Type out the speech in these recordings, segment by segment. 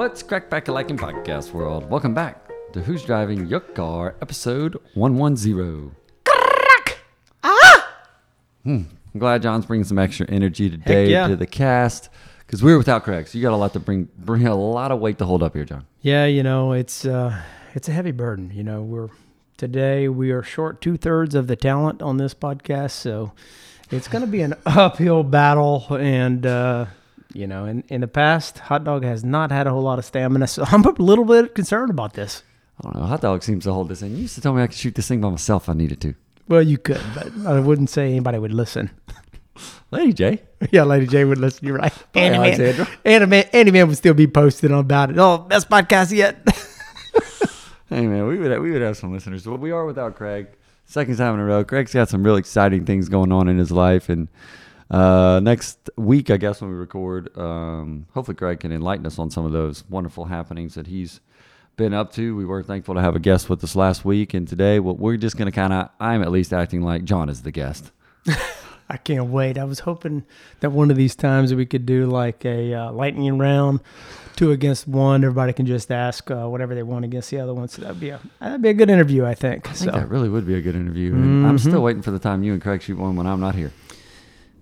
What's crack back a like in podcast world? Welcome back to Who's Driving Your Car, episode 110. Crack! Hmm. I'm glad John's bringing some extra energy today yeah. to the cast because we were without Craig, so you got a lot to bring, bring a lot of weight to hold up here, John. Yeah, you know, it's uh, it's a heavy burden. You know, we're today we are short two thirds of the talent on this podcast, so it's going to be an uphill battle. And uh, you know, in in the past, Hot Dog has not had a whole lot of stamina, so I'm a little bit concerned about this. I don't know. Hot Dog seems to hold this in. You used to tell me I could shoot this thing by myself if I needed to. Well, you could, but I wouldn't say anybody would listen. Lady J. yeah, Lady J would listen. You're right. Bye, Andy Alexandra. Man, Andy Man, Andy Man would still be posted on about it. Oh, best podcast yet. Hey man, we would we would have some listeners. Well, we are without Craig. Second time in a row. Craig's got some real exciting things going on in his life, and uh, next week, I guess when we record, um, hopefully Craig can enlighten us on some of those wonderful happenings that he's been up to. We were thankful to have a guest with us last week, and today, well, we're just going to kind of. I'm at least acting like John is the guest. I can't wait. I was hoping that one of these times we could do like a uh, lightning round, two against one. Everybody can just ask uh, whatever they want against the other one. So that'd be a that'd be a good interview, I think. I think so, that really would be a good interview. And I'm still waiting for the time you and Craig shoot one when I'm not here.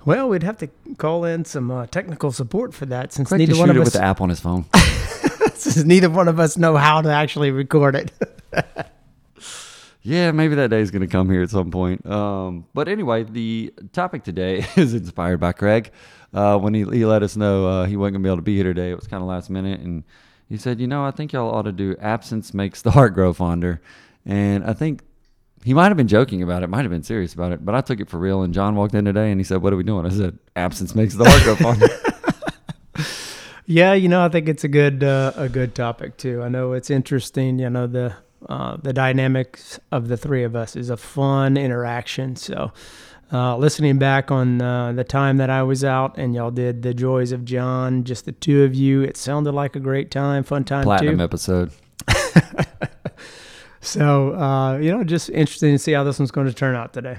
Well, we'd have to call in some uh, technical support for that since Craig neither one of it us with the app on his phone. since neither one of us know how to actually record it. Yeah, maybe that day is going to come here at some point. Um, but anyway, the topic today is inspired by Craig. Uh, when he, he let us know uh, he wasn't going to be able to be here today, it was kind of last minute. And he said, You know, I think y'all ought to do absence makes the heart grow fonder. And I think he might have been joking about it, might have been serious about it, but I took it for real. And John walked in today and he said, What are we doing? I said, Absence makes the heart grow fonder. Yeah, you know, I think it's a good uh, a good topic too. I know it's interesting. You know, the uh, the dynamics of the three of us is a fun interaction. So, uh, listening back on uh, the time that I was out and y'all did the joys of John, just the two of you, it sounded like a great time, fun time Platinum too. episode. So, uh, you know, just interesting to see how this one's going to turn out today.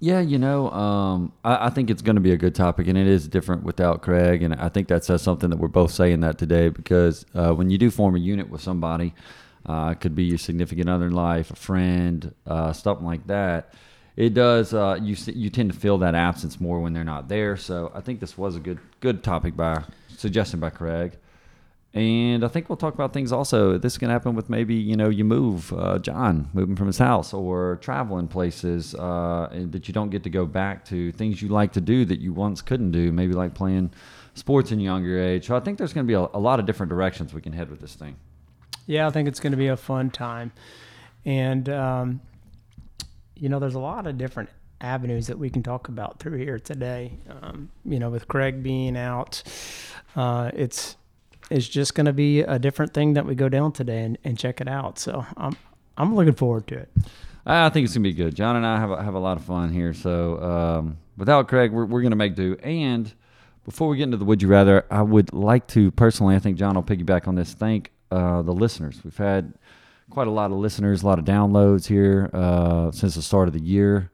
Yeah, you know, um, I, I think it's going to be a good topic, and it is different without Craig. And I think that says something that we're both saying that today because uh, when you do form a unit with somebody, uh, it could be your significant other in life, a friend, uh, something like that. It does. Uh, you you tend to feel that absence more when they're not there. So I think this was a good good topic by suggestion by Craig. And I think we'll talk about things also. This can happen with maybe, you know, you move, uh, John moving from his house or traveling places uh, that you don't get to go back to, things you like to do that you once couldn't do, maybe like playing sports in younger age. So I think there's going to be a, a lot of different directions we can head with this thing. Yeah, I think it's going to be a fun time. And, um, you know, there's a lot of different avenues that we can talk about through here today. Um, you know, with Craig being out, uh, it's it's just going to be a different thing that we go down today and, and check it out. So I'm I'm looking forward to it. I think it's gonna be good. John and I have a, have a lot of fun here. So um, without Craig, we're, we're gonna make do. And before we get into the would you rather, I would like to personally, I think John will piggyback on this. Thank uh, the listeners. We've had quite a lot of listeners, a lot of downloads here uh, since the start of the year.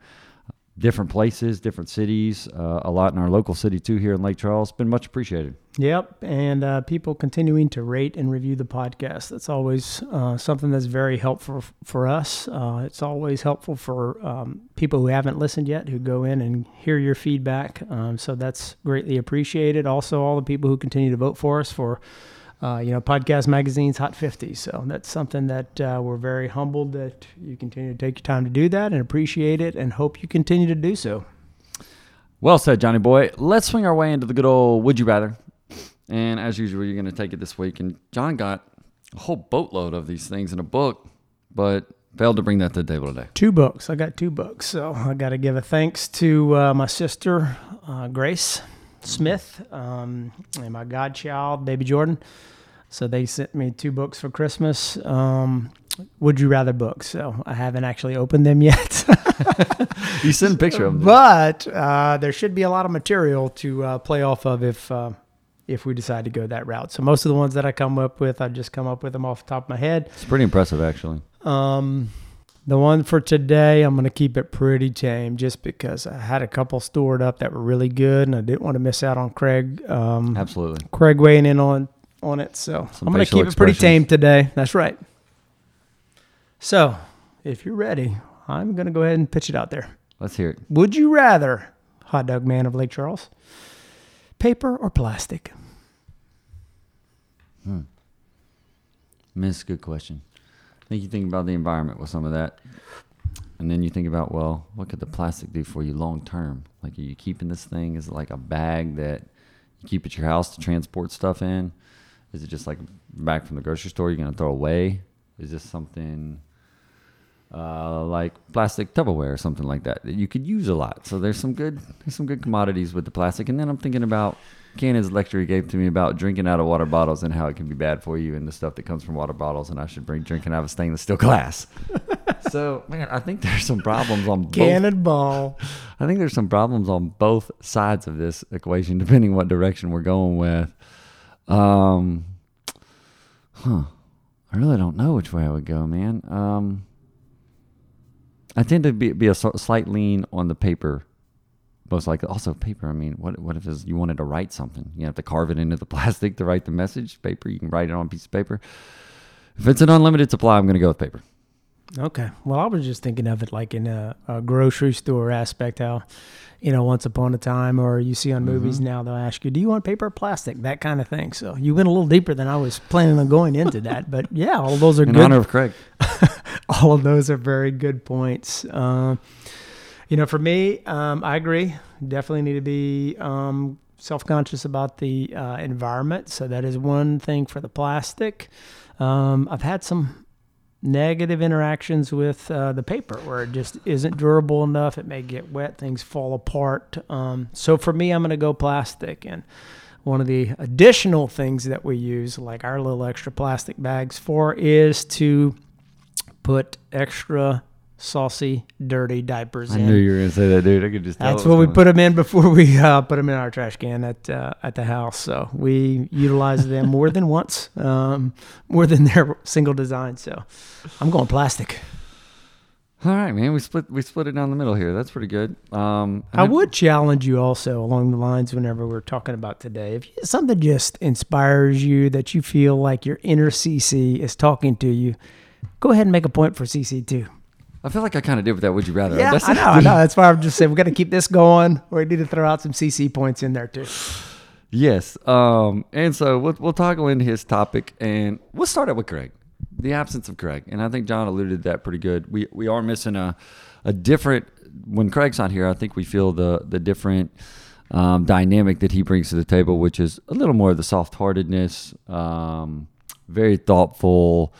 Different places, different cities, uh, a lot in our local city too here in Lake Charles. Been much appreciated. Yep, and uh, people continuing to rate and review the podcast. That's always uh, something that's very helpful for us. Uh, it's always helpful for um, people who haven't listened yet, who go in and hear your feedback. Um, so that's greatly appreciated. Also, all the people who continue to vote for us for uh, you know, podcast magazines, Hot 50. So that's something that uh, we're very humbled that you continue to take your time to do that and appreciate it and hope you continue to do so. Well said, Johnny boy. Let's swing our way into the good old would you rather. And as usual, you're going to take it this week. And John got a whole boatload of these things in a book, but failed to bring that to the table today. Two books. I got two books. So I got to give a thanks to uh, my sister, uh, Grace Smith, um, and my godchild, baby Jordan. So they sent me two books for Christmas. Um, would you rather books? So I haven't actually opened them yet. You sent a picture of them. but uh, there should be a lot of material to uh, play off of if uh, if we decide to go that route. So most of the ones that I come up with, I just come up with them off the top of my head. It's pretty impressive, actually. Um, the one for today, I'm going to keep it pretty tame just because I had a couple stored up that were really good and I didn't want to miss out on Craig. Um, Absolutely. Craig weighing in on on it. So Some I'm going to keep it pretty tame today. That's right. So if you're ready, I'm going to go ahead and pitch it out there. Let's hear it. Would you rather, hot dog man of Lake Charles, paper or plastic? Hmm. Miss, good question. I you think about the environment with some of that. And then you think about, well, what could the plastic do for you long term? Like, are you keeping this thing? Is it like a bag that you keep at your house to transport stuff in? Is it just like back from the grocery store you're going to throw away? Is this something uh, like plastic Tupperware or something like that that you could use a lot? So there's some good there's some good commodities with the plastic. And then I'm thinking about Cannon's lecture he gave to me about drinking out of water bottles and how it can be bad for you and the stuff that comes from water bottles, and I should bring drinking out of a stainless steel glass. so man, I think there's some problems on both. Cannonball. I think there's some problems on both sides of this equation, depending what direction we're going with. Um, huh. I really don't know which way I would go, man. Um, I tend to be, be a slight lean on the paper, most likely. Also, paper. I mean, what what if you wanted to write something? You have to carve it into the plastic to write the message. Paper, you can write it on a piece of paper. If it's an unlimited supply, I'm going to go with paper. Okay. Well, I was just thinking of it like in a, a grocery store aspect, how, you know, once upon a time, or you see on movies now, they'll ask you, do you want paper or plastic? That kind of thing. So you went a little deeper than I was planning on going into that. But yeah, all those are In good. honor of Craig. all of those are very good points. Um, you know, for me, um, I agree. Definitely need to be um, self conscious about the uh, environment. So that is one thing for the plastic. Um, I've had some negative interactions with uh, the paper where it just isn't durable enough. It may get wet, things fall apart. Um, so for me, I'm going to go plastic. And one of the additional things that we use, like our little extra plastic bags for, is to put extra saucy, dirty diapers I in. knew you were going to say that, dude. I could just tell. That's what we put them in before we uh, put them in our trash can at uh, at the house. So we utilize them more than once, um, more than their single design. So I'm going plastic. All right, man. We split we split it down the middle here. That's pretty good. Um, I would challenge you also along the lines whenever we're talking about today. If something just inspires you that you feel like your inner CC is talking to you, go ahead and make a point for CC too. I feel like I kind of did with that. Would you rather? Yeah, That's I know, I know. That's why I'm just saying we got to keep this going. We need to throw out some CC points in there too. Yes. Um, and so we'll, we'll toggle into his topic, and we'll start out with Craig, the absence of Craig, and I think John alluded to that pretty good. We we are missing a a different when Craig's not here. I think we feel the the different um, dynamic that he brings to the table, which is a little more of the soft heartedness, um, very thoughtful,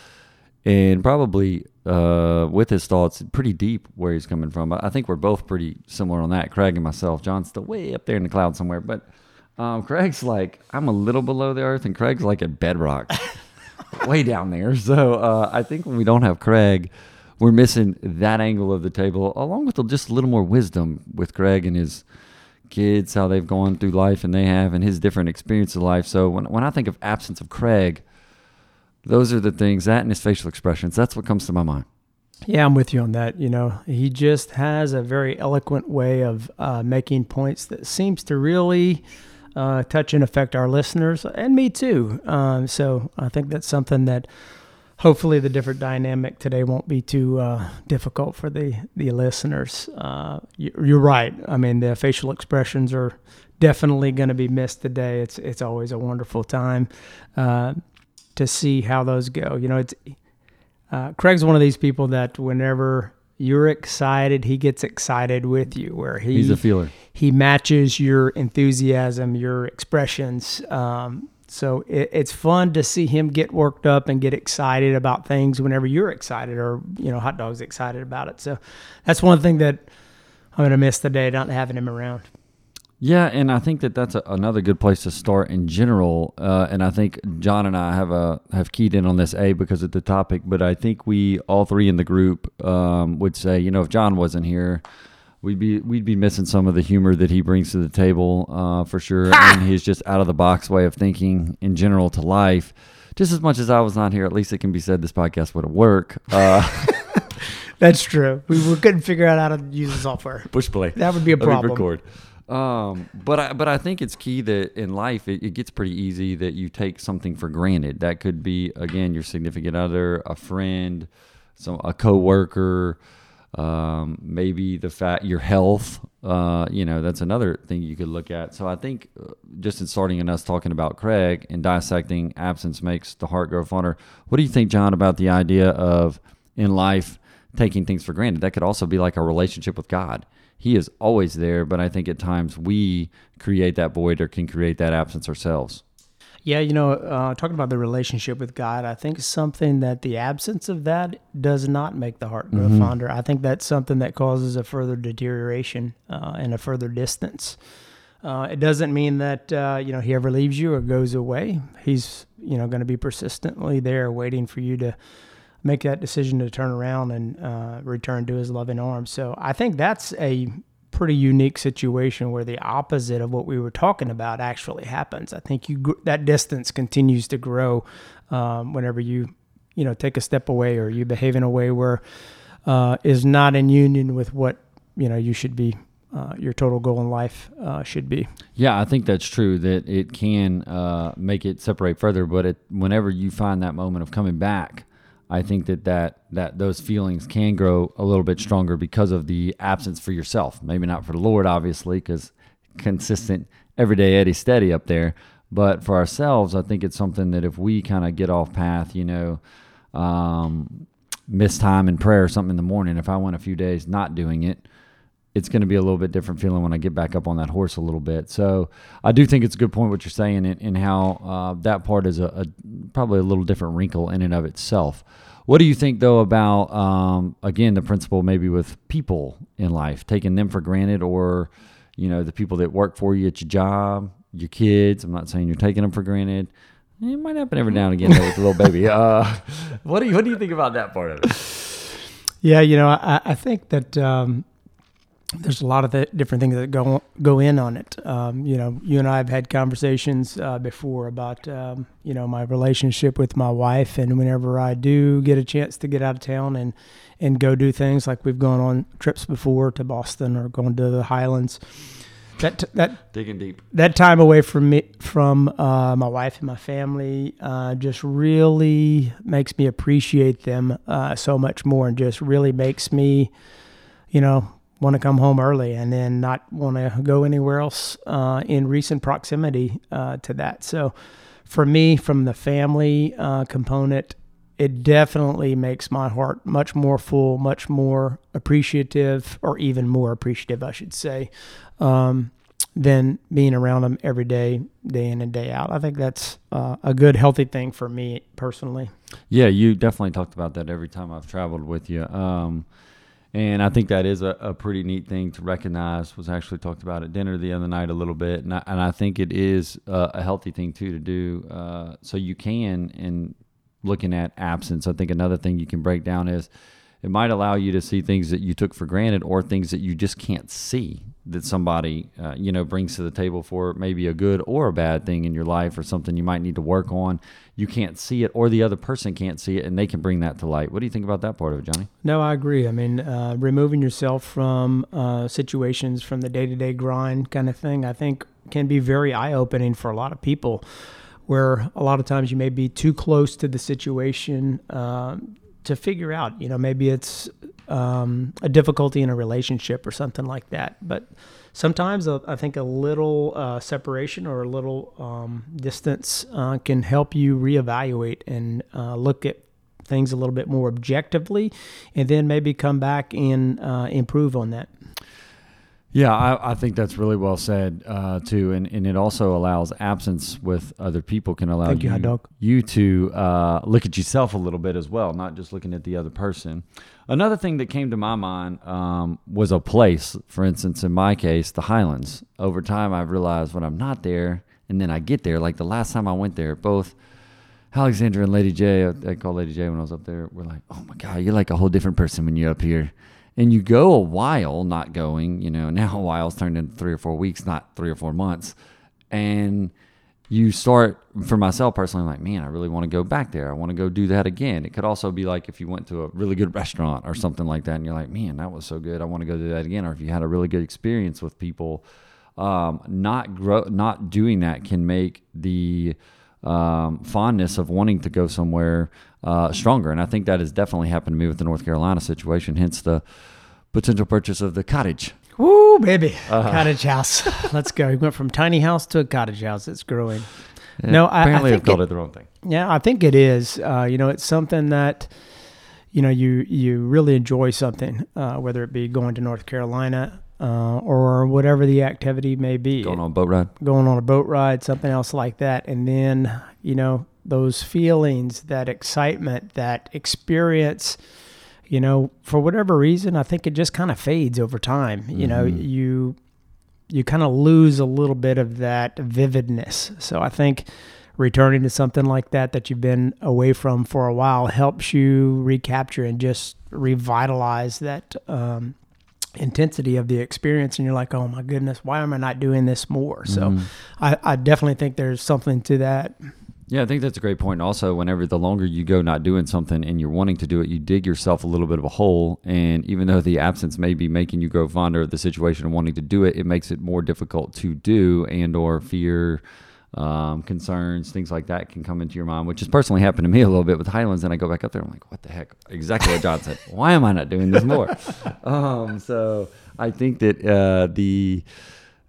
and probably uh, with his thoughts pretty deep where he's coming from. I think we're both pretty similar on that. Craig and myself. John's still way up there in the cloud somewhere, but um, Craig's like I'm a little below the earth, and Craig's like at bedrock, way down there. So uh, I think when we don't have Craig, we're missing that angle of the table, along with just a little more wisdom with Craig and his kids, how they've gone through life, and they have, and his different experience of life. So when when I think of absence of Craig, those are the things that and his facial expressions. That's what comes to my mind. Yeah, I'm with you on that. You know, he just has a very eloquent way of uh, making points that seems to really uh, touch and affect our listeners and me too. Um, so I think that's something that hopefully the different dynamic today won't be too uh, difficult for the the listeners. Uh, you- you're right. I mean, the facial expressions are definitely going to be missed today. It's it's always a wonderful time uh, to see how those go. You know, it's uh, Craig's one of these people that whenever you're excited, he gets excited with you. Where he He's a feeler. he matches your enthusiasm, your expressions. Um, so it, it's fun to see him get worked up and get excited about things whenever you're excited, or you know, hot dog's excited about it. So that's one thing that I'm gonna miss today, not having him around. Yeah, and I think that that's a, another good place to start in general. Uh, and I think John and I have a have keyed in on this a because of the topic, but I think we all three in the group um, would say, you know, if John wasn't here, we'd be we'd be missing some of the humor that he brings to the table uh, for sure, and his just out of the box way of thinking in general to life. Just as much as I was not here, at least it can be said this podcast would work. Uh, That's true. We, we couldn't figure out how to use the software. push play. That would be a Let me problem. record. Um, but I but I think it's key that in life it, it gets pretty easy that you take something for granted. That could be again your significant other, a friend, some a coworker, um, maybe the fact your health. Uh, you know that's another thing you could look at. So I think uh, just in starting and us talking about Craig and dissecting absence makes the heart grow fonder. What do you think, John, about the idea of in life taking things for granted? That could also be like a relationship with God he is always there, but I think at times we create that void or can create that absence ourselves. Yeah, you know, uh, talking about the relationship with God, I think something that the absence of that does not make the heart grow fonder. I think that's something that causes a further deterioration uh, and a further distance. Uh, it doesn't mean that uh, you know he ever leaves you or goes away. He's you know going to be persistently there, waiting for you to make that decision to turn around and uh, return to his loving arms. So I think that's a pretty unique situation where the opposite of what we were talking about actually happens. I think you that distance continues to grow um, whenever you you know take a step away or you behave in a way where uh, is not in union with what you know you should be. Uh, your total goal in life uh, should be. Yeah, I think that's true. That it can uh, make it separate further, but it, whenever you find that moment of coming back, I think that, that that those feelings can grow a little bit stronger because of the absence for yourself. Maybe not for the Lord, obviously, because consistent everyday Eddie steady up there. But for ourselves, I think it's something that if we kind of get off path, you know, um, miss time in prayer or something in the morning, if I went a few days not doing it, it's going to be a little bit different feeling when I get back up on that horse a little bit. So I do think it's a good point what you're saying and, and how uh, that part is a, a probably a little different wrinkle in and of itself. What do you think though about um, again the principle maybe with people in life taking them for granted or you know the people that work for you at your job, your kids? I'm not saying you're taking them for granted. It might happen every now and again though, with a little baby. Uh, what do you what do you think about that part of it? Yeah, you know, I, I think that um, there's a lot of the different things that go go in on it. Um, you know, you and I have had conversations uh, before about um, you know my relationship with my wife, and whenever I do get a chance to get out of town and and go do things like we've gone on trips before to Boston or going to the Highlands. That that Digging deep. that time away from me from uh, my wife and my family uh, just really makes me appreciate them uh, so much more and just really makes me you know want to come home early and then not want to go anywhere else uh, in recent proximity uh, to that so for me from the family uh, component it definitely makes my heart much more full much more appreciative or even more appreciative i should say um, than being around them every day, day in and day out. I think that's uh, a good, healthy thing for me personally. Yeah, you definitely talked about that every time I've traveled with you. Um, and I think that is a, a pretty neat thing to recognize. Was actually talked about at dinner the other night a little bit, and I, and I think it is a, a healthy thing too to do. Uh, so you can, in looking at absence, I think another thing you can break down is it might allow you to see things that you took for granted or things that you just can't see that somebody uh, you know brings to the table for maybe a good or a bad thing in your life or something you might need to work on you can't see it or the other person can't see it and they can bring that to light what do you think about that part of it johnny No, I agree. I mean, uh, removing yourself from uh, situations from the day to day grind kind of thing, I think can be very eye opening for a lot of people. Where a lot of times you may be too close to the situation um, to figure out, you know, maybe it's um, a difficulty in a relationship or something like that. But sometimes uh, I think a little uh, separation or a little um, distance uh, can help you reevaluate and uh, look at things a little bit more objectively, and then maybe come back and uh, improve on that. Yeah, I, I think that's really well said uh, too, and, and it also allows absence with other people can allow Thank you, you you to uh, look at yourself a little bit as well, not just looking at the other person. Another thing that came to my mind um, was a place. For instance, in my case, the Highlands. Over time, I've realized when I'm not there, and then I get there. Like the last time I went there, both Alexandra and Lady J, I I called Lady J when I was up there. We're like, oh my god, you're like a whole different person when you're up here. And you go a while not going, you know, now a while's turned into three or four weeks, not three or four months. And you start, for myself personally, I'm like, man, I really want to go back there. I want to go do that again. It could also be like if you went to a really good restaurant or something like that, and you're like, man, that was so good. I want to go do that again. Or if you had a really good experience with people, um, not grow, not doing that can make the um, fondness of wanting to go somewhere uh, stronger. And I think that has definitely happened to me with the North Carolina situation. Hence the potential purchase of the cottage. Woo, baby. Uh-huh. Cottage house. Let's go. We went from tiny house to a cottage house. It's growing. No, I- I apparently think I've called it- it, the wrong thing. Yeah, I think it is. Uh, you know, it's something that you know you you really enjoy something, uh, whether it be going to North Carolina uh, or whatever the activity may be, Going on a boat ride. going on a boat ride, something else like that, and then you know those feelings, that excitement, that experience. You know, for whatever reason, I think it just kind of fades over time. You know, you you kind of lose a little bit of that vividness. So I think returning to something like that that you've been away from for a while helps you recapture and just revitalize that um, intensity of the experience. And you're like, oh my goodness, why am I not doing this more? So Mhm. I, I definitely think there's something to that. Yeah, I think that's a great point. Also, whenever the longer you go not doing something and you're wanting to do it, you dig yourself a little bit of a hole. And even though the absence may be making you grow fonder of the situation and wanting to do it, it makes it more difficult to do. And or fear, um, concerns, things like that can come into your mind, which has personally happened to me a little bit with Highlands. And I go back up there, I'm like, what the heck? Exactly what John said. Why am I not doing this more? um, so I think that uh, the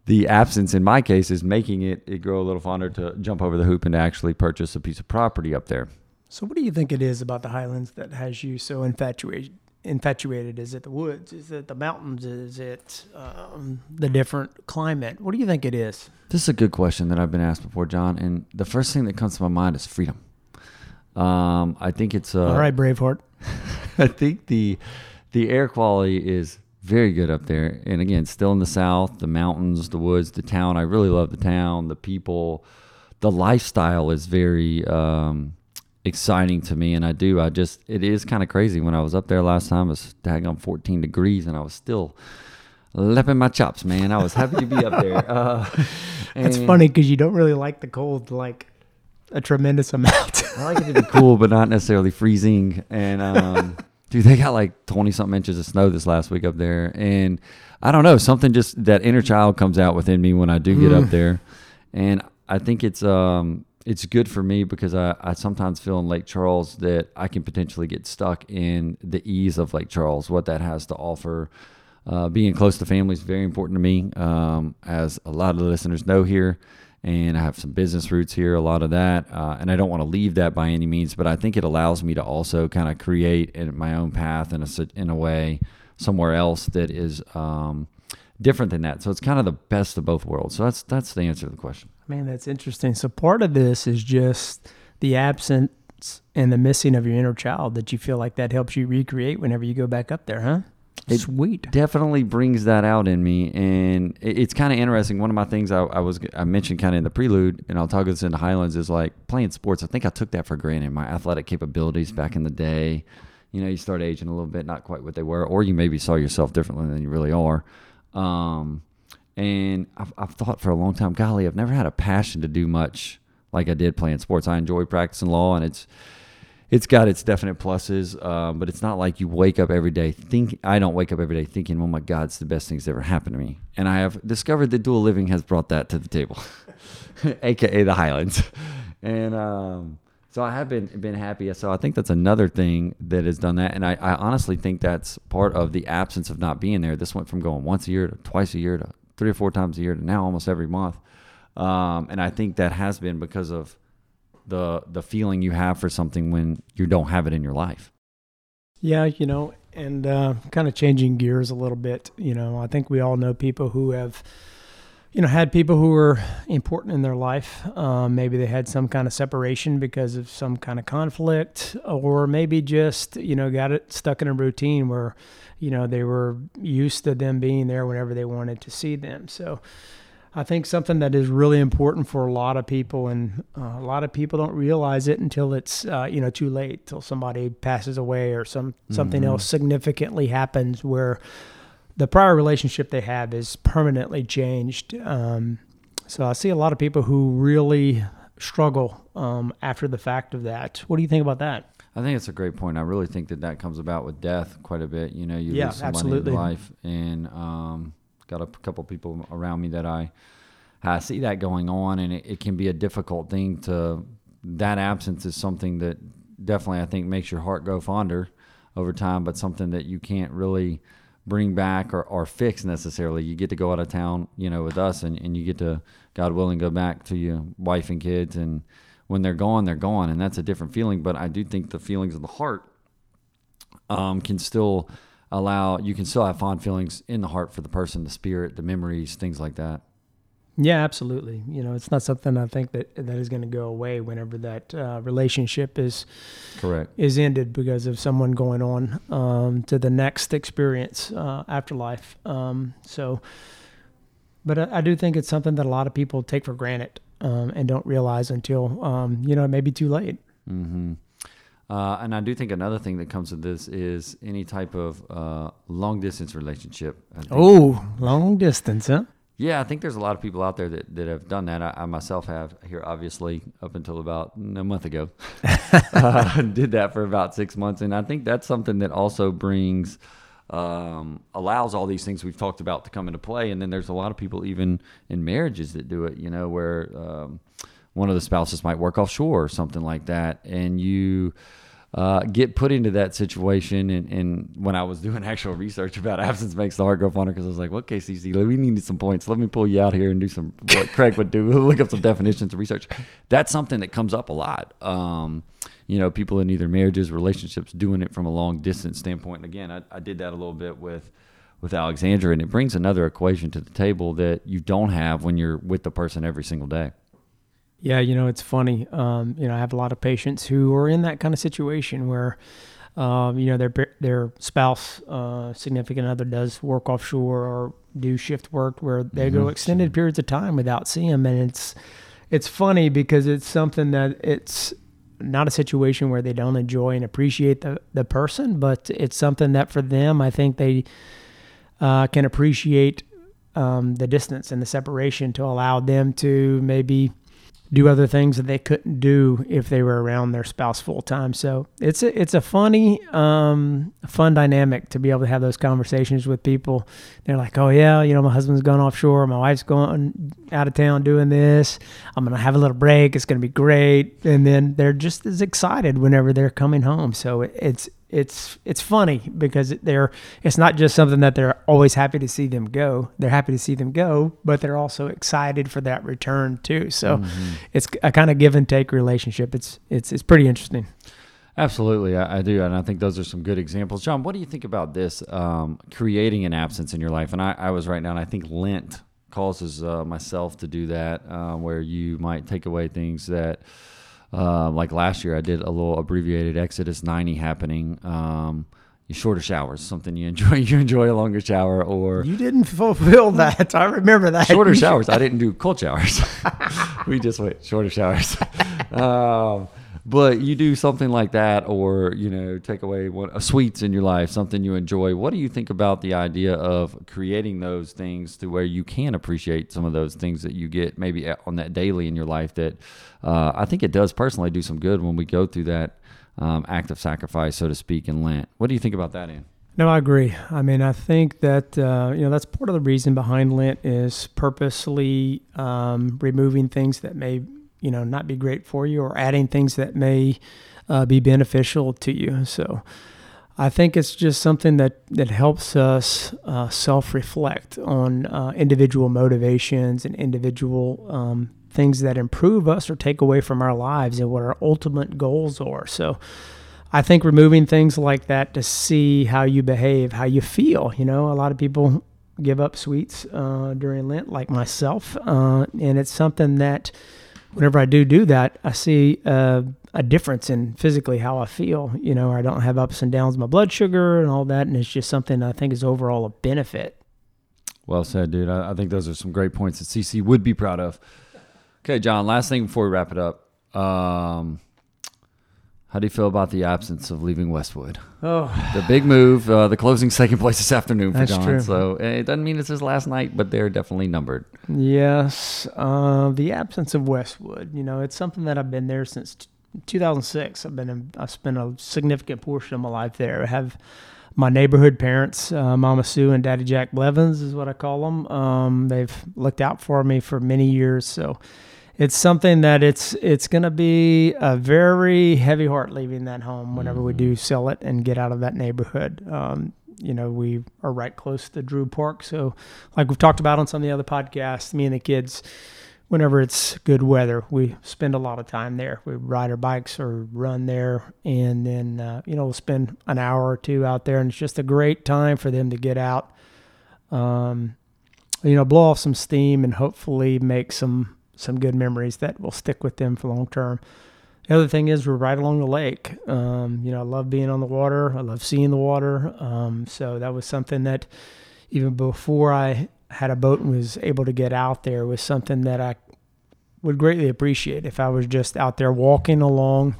the absence in my case is making it, it grow a little fonder to jump over the hoop and to actually purchase a piece of property up there. So what do you think it is about the Highlands that has you so infatuated? Infatuated? Is it the woods? Is it the mountains? Is it um, the different climate? What do you think it is? This is a good question that I've been asked before, John. And the first thing that comes to my mind is freedom. Um, I think it's uh, All right, Braveheart. I think the the air quality is very good up there. And again, still in the south, the mountains, the woods, the town. I really love the town, the people, the lifestyle is very um, exciting to me. And I do. I just it is kind of crazy. When I was up there last time, it was on 14 degrees, and I was still lipping my chops, man. I was happy to be up there. Uh, It's funny because you don't really like the cold like a tremendous amount. I like it to be cool, but not necessarily freezing. And um, dude, they got like twenty something inches of snow this last week up there, and I don't know, something just that inner child comes out within me when I do get up Mm. there, and I think it's um it's good for me because I, I sometimes feel in Lake Charles that I can potentially get stuck in the ease of Lake Charles, what that has to offer. Uh, being close to family is very important to me, um, as a lot of the listeners know here. And I have some business roots here, a lot of that. Uh, and I don't want to leave that by any means, but I think it allows me to also kind of create in my own path in a, in a way somewhere else that is um, different than that. So it's kind of the best of both worlds. So that's that's the answer to the question. Man, that's interesting. So part of this is just the absence and the missing of your inner child that you feel like that helps you recreate whenever you go back up there, huh? It- Sweet. definitely brings that out in me and it- it's kind of interesting. One of my things I, I was i mentioned kind of in the prelude and i'll talk this into highlands is like playing sports. I think i took that for granted my athletic capabilities back in the day. You know you start aging a little bit not quite what they were or you maybe saw yourself differently than you really are. Um, and I've, I've thought for a long time golly i've never had a passion to do much like i did playing sports. I enjoy practicing law and it's it's got its definite pluses, um, but it's not like you wake up every day think. I don't wake up every day thinking, "Oh my God, it's the best thing's ever happened to me." And I have discovered that dual living has brought that to the table, aka the Highlands. And um, So I have been been happy. So I think that's another thing that has done that, and I, I honestly think that's part of the absence of not being there. This went from going once a year to twice a year to three or four times a year to now almost every month, um, and I think that has been because of the the feeling you have for something when you don't have it in your life. Yeah, you know, and uh, kind of changing gears a little bit. You know, I think we all know people who have you know, had people who were important in their life. Um, maybe they had some kind of separation because of some kind of conflict, or maybe just, you know, got it stuck in a routine where, you know, they were used to them being there whenever they wanted to see them. So I think something that is really important for a lot of people, and uh, a lot of people don't realize it until it's, uh, you know, too late, till somebody passes away or some something Mhm. else significantly happens where the prior relationship they have is permanently changed. Um, so I see a lot of people who really struggle um, after the fact of that. What do you think about that? I think it's a great point. I really think that that comes about with death quite a bit. You know, you Yeah, lose somebody absolutely. in life, and um, got a couple people around me that I I see that going on, and it, it can be a difficult thing to. That absence is something that definitely I think makes your heart go fonder over time, but something that you can't really bring back or, or fix necessarily. You get to go out of town, you know, with us, and, and you get to, God willing, go back to your wife and kids. And when they're gone, they're gone, and that's a different feeling. But I do think the feelings of the heart um, can still allow you can still have fond feelings in the heart for the person, the spirit, the memories, things like that. Yeah, absolutely. You know, it's not something I think that that is going to go away whenever that uh, relationship is Correct. is ended because of someone going on um, to the next experience uh, afterlife. Um, so, but I, I do think it's something that a lot of people take for granted um, and don't realize until um, you know it may be too late. hmm Uh, and I do think another thing that comes with this is any type of uh, long distance relationship. Oh, long distance, huh? Yeah, I think there's a lot of people out there that, that have done that. I, I myself have here, obviously, up until about a month ago. uh, did that for about six months. And I think that's something that also brings, um, allows all these things we've talked about to come into play. And then there's a lot of people, even in marriages, that do it, you know, where um, one of the spouses might work offshore or something like that. And you, uh, get put into that situation. And, and when I was doing actual research about absence makes the heart go fonder, because I was like, okay, CC, we need some points. Let me pull you out here and do some what Craig would do. Look up some definitions of research. That's something that comes up a lot. Um, you know, people in either marriages, relationships, doing it from a long distance standpoint. And again, I, I did that a little bit with with Alexandra, and it brings another equation to the table that you don't have when you're with the person every single day. Yeah, you know, it's funny. Um, you know, I have a lot of patients who are in that kind of situation where, um, you know, their their spouse, uh, significant other, does work offshore or do shift work where they go Mhm. extended periods of time without seeing them, and it's it's funny because it's something that it's not a situation where they don't enjoy and appreciate the the person, but it's something that for them, I think they uh, can appreciate um, the distance and the separation to allow them to maybe do other things that they couldn't do if they were around their spouse full time. So it's a, it's a funny, um, fun dynamic to be able to have those conversations with people. They're like, oh yeah, you know, my husband's gone offshore, my wife's going out of town doing this. I'm gonna have a little break. It's gonna be great, and then they're just as excited whenever they're coming home. So it's it's it's funny because they're it's not just something that they're always happy to see them go. They're happy to see them go, but they're also excited for that return too. So Mhm. it's a kind of give and take relationship. It's it's it's pretty interesting. Absolutely, I, I do, and I think those are some good examples. John, what do you think about this um, creating an absence in your life? And I, I was right now, and I think Lent causes uh, myself to do that, uh, where you might take away things that, uh, like last year, I did a little abbreviated Exodus ninety happening. Um, shorter showers, something you enjoy. You enjoy a longer shower, or You didn't fulfill that. I remember that. shorter showers. I didn't do cold showers. we just went shorter showers. um, but you do something like that, or you know, take away one a sweets in your life, something you enjoy. What do you think about the idea of creating those things to where you can appreciate some of those things that you get maybe on that daily in your life? That uh, I think it does personally do some good when we go through that um, act of sacrifice, so to speak, in Lent. What do you think about that, Ian? No, I agree. I mean, I think that uh, you know that's part of the reason behind Lent is purposely um, removing things that may you know not be great for you or adding things that may uh, be beneficial to you. So I think it's just something that that helps us uh, self reflect on uh, individual motivations and individual um, things that improve us or take away from our lives and what our ultimate goals are. So. I think removing things like that to see how you behave, how you feel. You know, a lot of people give up sweets uh, during Lent, like myself, uh, and it's something that whenever I do do that, I see uh, a difference in physically how I feel. You know, I don't have ups and downs my blood sugar and all that, and it's just something I think is overall a benefit. Well said, dude. I, I think those are some great points that CC would be proud of. Okay, John. Last thing before we wrap it up. Um, how do you feel about the absence of leaving Westwood? Oh, The big move, uh, the closing second place this afternoon for That's John. true. So eh, it doesn't mean it's his last night, but they're definitely numbered. yes, uh, the absence of Westwood. You know, it's something that I've been there since t- 2006. I've been in, I've spent a significant portion of my life there. I have my neighborhood parents, uh, Mama Sue and Daddy Jack Blevins is what I call them. Um, they've looked out for me for many years, so it's something that it's it's going to be a very heavy heart leaving that home whenever we do sell it and get out of that neighborhood. Um, you know, we are right close to Drew Park, so like we've talked about on some of the other podcasts, me and the kids whenever it's good weather, we spend a lot of time there. We ride our bikes or run there, and then uh, you know we'll spend an hour or two out there, and it's just a great time for them to get out, um, you know, blow off some steam, and hopefully make some some good memories that will stick with them for long term. The other thing is we're right along the lake. Um, you know, I love being on the water. I love seeing the water. Um, so that was something that even before I had a boat and was able to get out there was something that I would greatly appreciate if I was just out there walking along,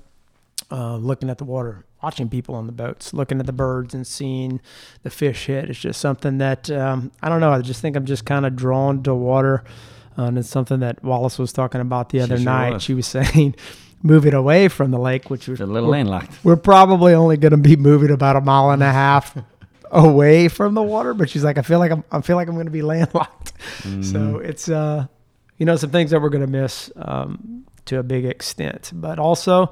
uh, looking at the water, watching people on the boats, looking at the birds and seeing the fish hit. It's just something that um, I don't know. I just think I'm just kind of drawn to water, uh, and it's something that Wallace was talking about the She other sure night. was. She was saying. Moving away from the lake, which was A little we're- landlocked. we're probably only going to be moving about a mile and a half away from the water. But she's like, I feel like I'm, I feel like I'm going to be landlocked. So it's, uh, you know, some things that we're going to miss um, to a big extent. But also,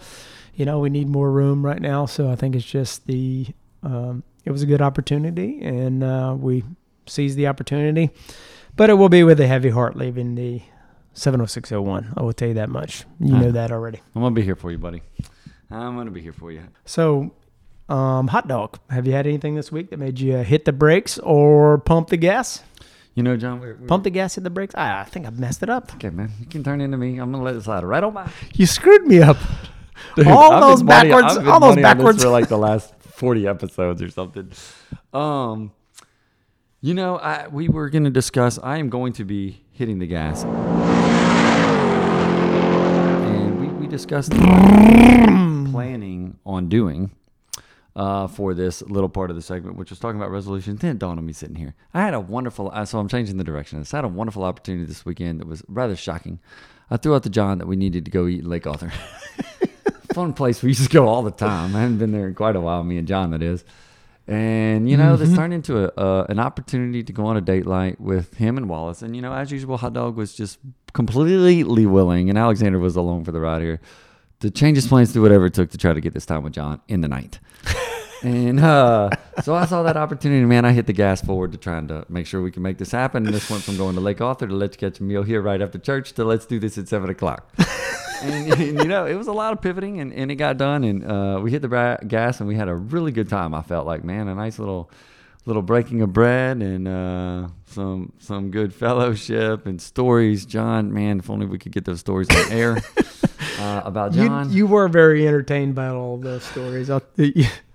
you know, we need more room right now. So I think it's just the, um, it was a good opportunity, and uh, we seized the opportunity. But it will be with a heavy heart leaving the 70601. I will tell you that much. You know that already. I'm gonna be here for you, buddy. I'm gonna be here for you. So, um, hot dog. Have you had anything this week that made you hit the brakes or pump the gas? You know, John. We're, we're, Pump the gas, hit the brakes. Ah, I think I messed it up. Okay, man. You can turn into me. I'm gonna let it slide right on by. You screwed me up. Dude, all I've those money- backwards, been all those money backwards. for like the last 40 episodes or something. Um, you know, I we were gonna discuss. I am going to be hitting the gas, and we we discussed planning on doing. Uh, for this little part of the segment, which was talking about resolutions, then it dawned on me sitting here. I had a wonderful, uh, so I'm changing the direction. I had a wonderful opportunity this weekend that was rather shocking. I threw out to John that we needed to go eat Lake Arthur. fun place we used to go all the time. I haven't been there in quite a while, me and John, that is. And, you know, this turned into a, uh, an opportunity to go on a date night with him and Wallace. And, you know, as usual, Hot Dog was just completely willing, and Alexandra was along for the ride here, to change his plans, do whatever it took to try to get this time with John in the night. and uh, so I saw that opportunity, man. I hit the gas forward to trying to make sure we can make this happen. And this went from going to Lake Arthur to let's catch a meal here right after church to let's do this at 7 o'clock and, and, you know, it was a lot of pivoting, and, and it got done, and uh, we hit the bra- gas, and we had a really good time. I felt like, man, a nice little little breaking of bread and uh, some some good fellowship and stories. John, man, if only we could get those stories on air uh, about You, John. you were very entertained by all of those stories. I'll,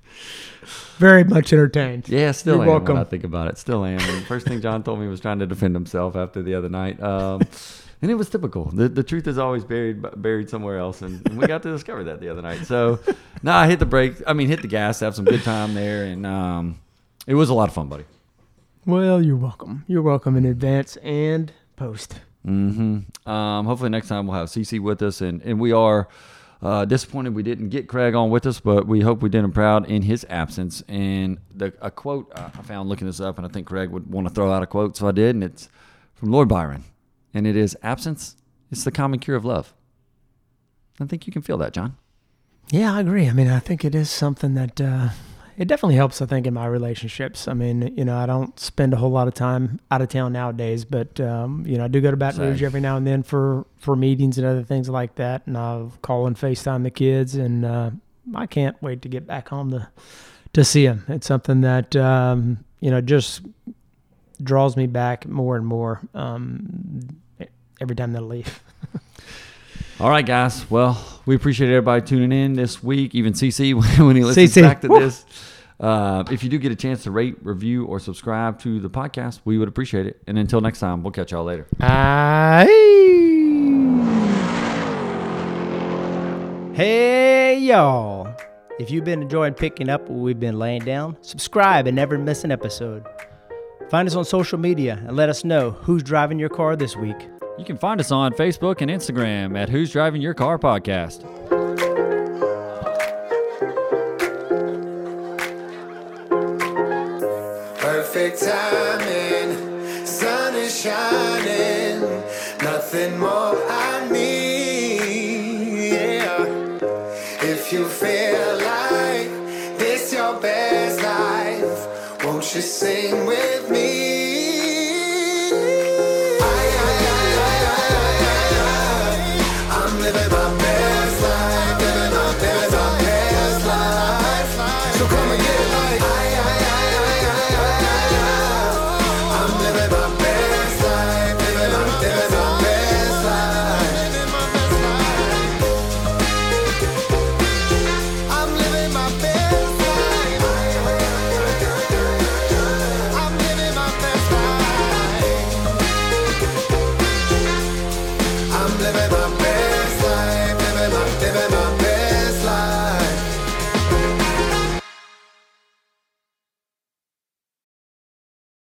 very much entertained. yeah, still You're am welcome. when I think about it. Still am. And first thing John told me was trying to defend himself after the other night. Um, and it was typical. The, the truth is always buried buried somewhere else, and, and we got to discover that the other night. So, no, I hit the brake. I mean, hit the gas. Have some good time there, and um, it was a lot of fun, buddy. Well, you're welcome. You're welcome in advance and post. Mm-hmm. Um, hopefully next time we'll have CC with us, and and we are uh, disappointed we didn't get Craig on with us, but we hope we did him proud in his absence. And the a quote I found looking this up, and I think Craig would want to throw out a quote, so I did, and it's from Lord Byron, and it is absence. It's the common cure of love. I think you can feel that, John. Yeah, I agree. I mean, I think it is something that uh, it definitely helps. I think in my relationships. I mean, you know, I don't spend a whole lot of time out of town nowadays, but um, you know, I do go to Baton Rouge every now and then for for meetings and other things like that, and I'll call and Facetime the kids, and uh, I can't wait to get back home to to see them. It's something that um, you know just draws me back more and more um, every time they leave. All right, guys. Well, we appreciate everybody tuning in this week, even CC when he listens CC. back to Woo. this. Uh, if you do get a chance to rate, review, or subscribe to the podcast, we would appreciate it. And until next time, we'll catch y'all later. Aye. Hey, y'all. If you've been enjoying picking up what we've been laying down, subscribe and never miss an episode. Find us on social media and let us know who's driving your car this week. You can find us on Facebook and Instagram at Who's Driving Your Car Podcast. Perfect timing,